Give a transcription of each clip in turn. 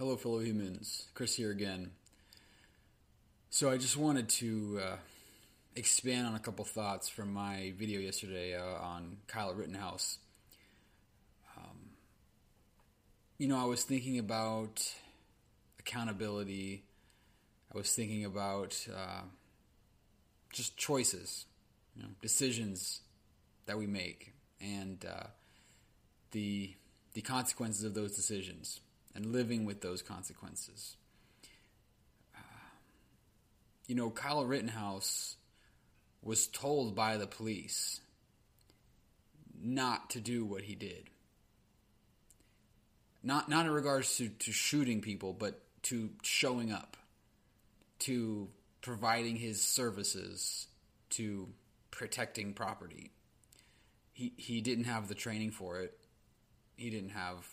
Hello, fellow humans. Chris here again. So, I just wanted to uh, expand on a couple thoughts from my video yesterday uh, on Kyle Rittenhouse. Um, you know, I was thinking about accountability, I was thinking about uh, just choices, you know, decisions that we make, and uh, the the consequences of those decisions and living with those consequences. Uh, you know, Kyle Rittenhouse was told by the police not to do what he did. Not not in regards to, to shooting people, but to showing up, to providing his services, to protecting property. He he didn't have the training for it he didn't have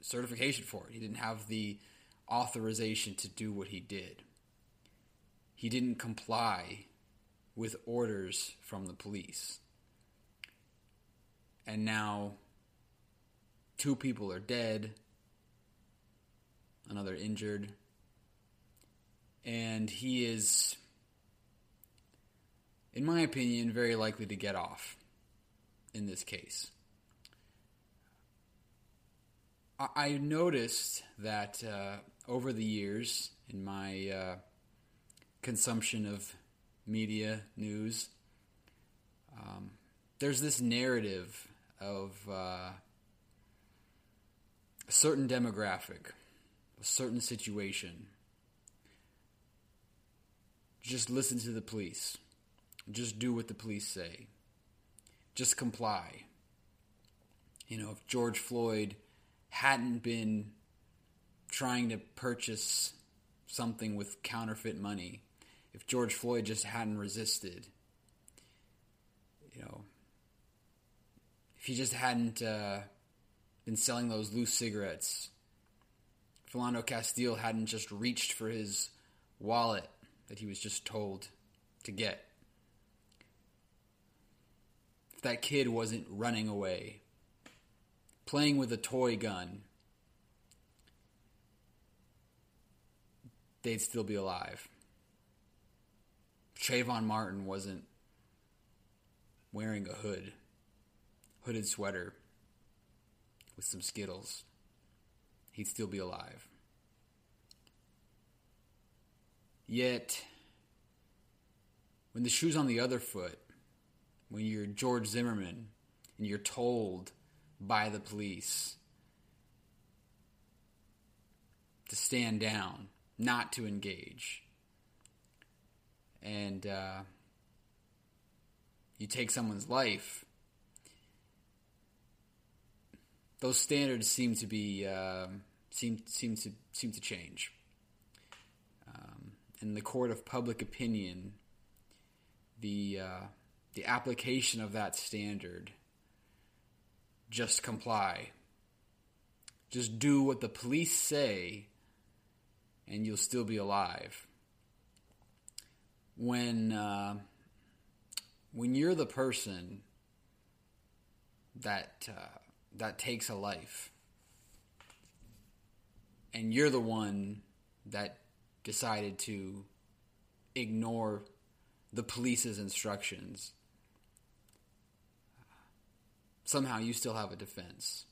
certification for it. He didn't have the authorization to do what he did. He didn't comply with orders from the police. And now two people are dead, another injured, and he is, in my opinion, very likely to get off in this case. I noticed that uh, over the years in my uh, consumption of media news, um, there's this narrative of uh, a certain demographic, a certain situation. Just listen to the police. Just do what the police say. Just comply. You know, if George Floyd hadn't been trying to purchase something with counterfeit money, if George Floyd just hadn't resisted, you know, if he just hadn't uh, been selling those loose cigarettes, Philando Castile hadn't just reached for his wallet that he was just told to get. If that kid wasn't running away playing with a toy gun, they'd still be alive. Trayvon Martin wasn't wearing a hood, hooded sweater with some Skittles. He'd still be alive. Yet, when the shoe's on the other foot, when you're George Zimmerman and you're told by the police to stand down, not to engage. And uh, you take someone's life, those standards seem to be uh, seem seem to seem to change. Um, in the court of public opinion, the uh, the application of that standard just comply. Just do what the police say, and you'll still be alive. When uh, when you're the person that uh, that takes a life, and you're the one that decided to ignore the police's instructions somehow you still have a defense.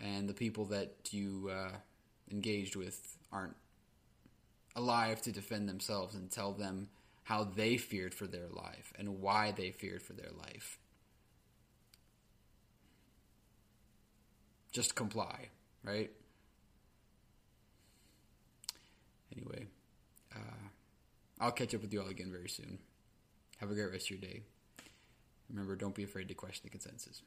And the people that you uh, engaged with aren't alive to defend themselves and tell them how they feared for their life and why they feared for their life. Just comply, right? Anyway, uh, I'll catch up with you all again very soon. Have a great rest of your day. Remember, don't be afraid to question the consensus.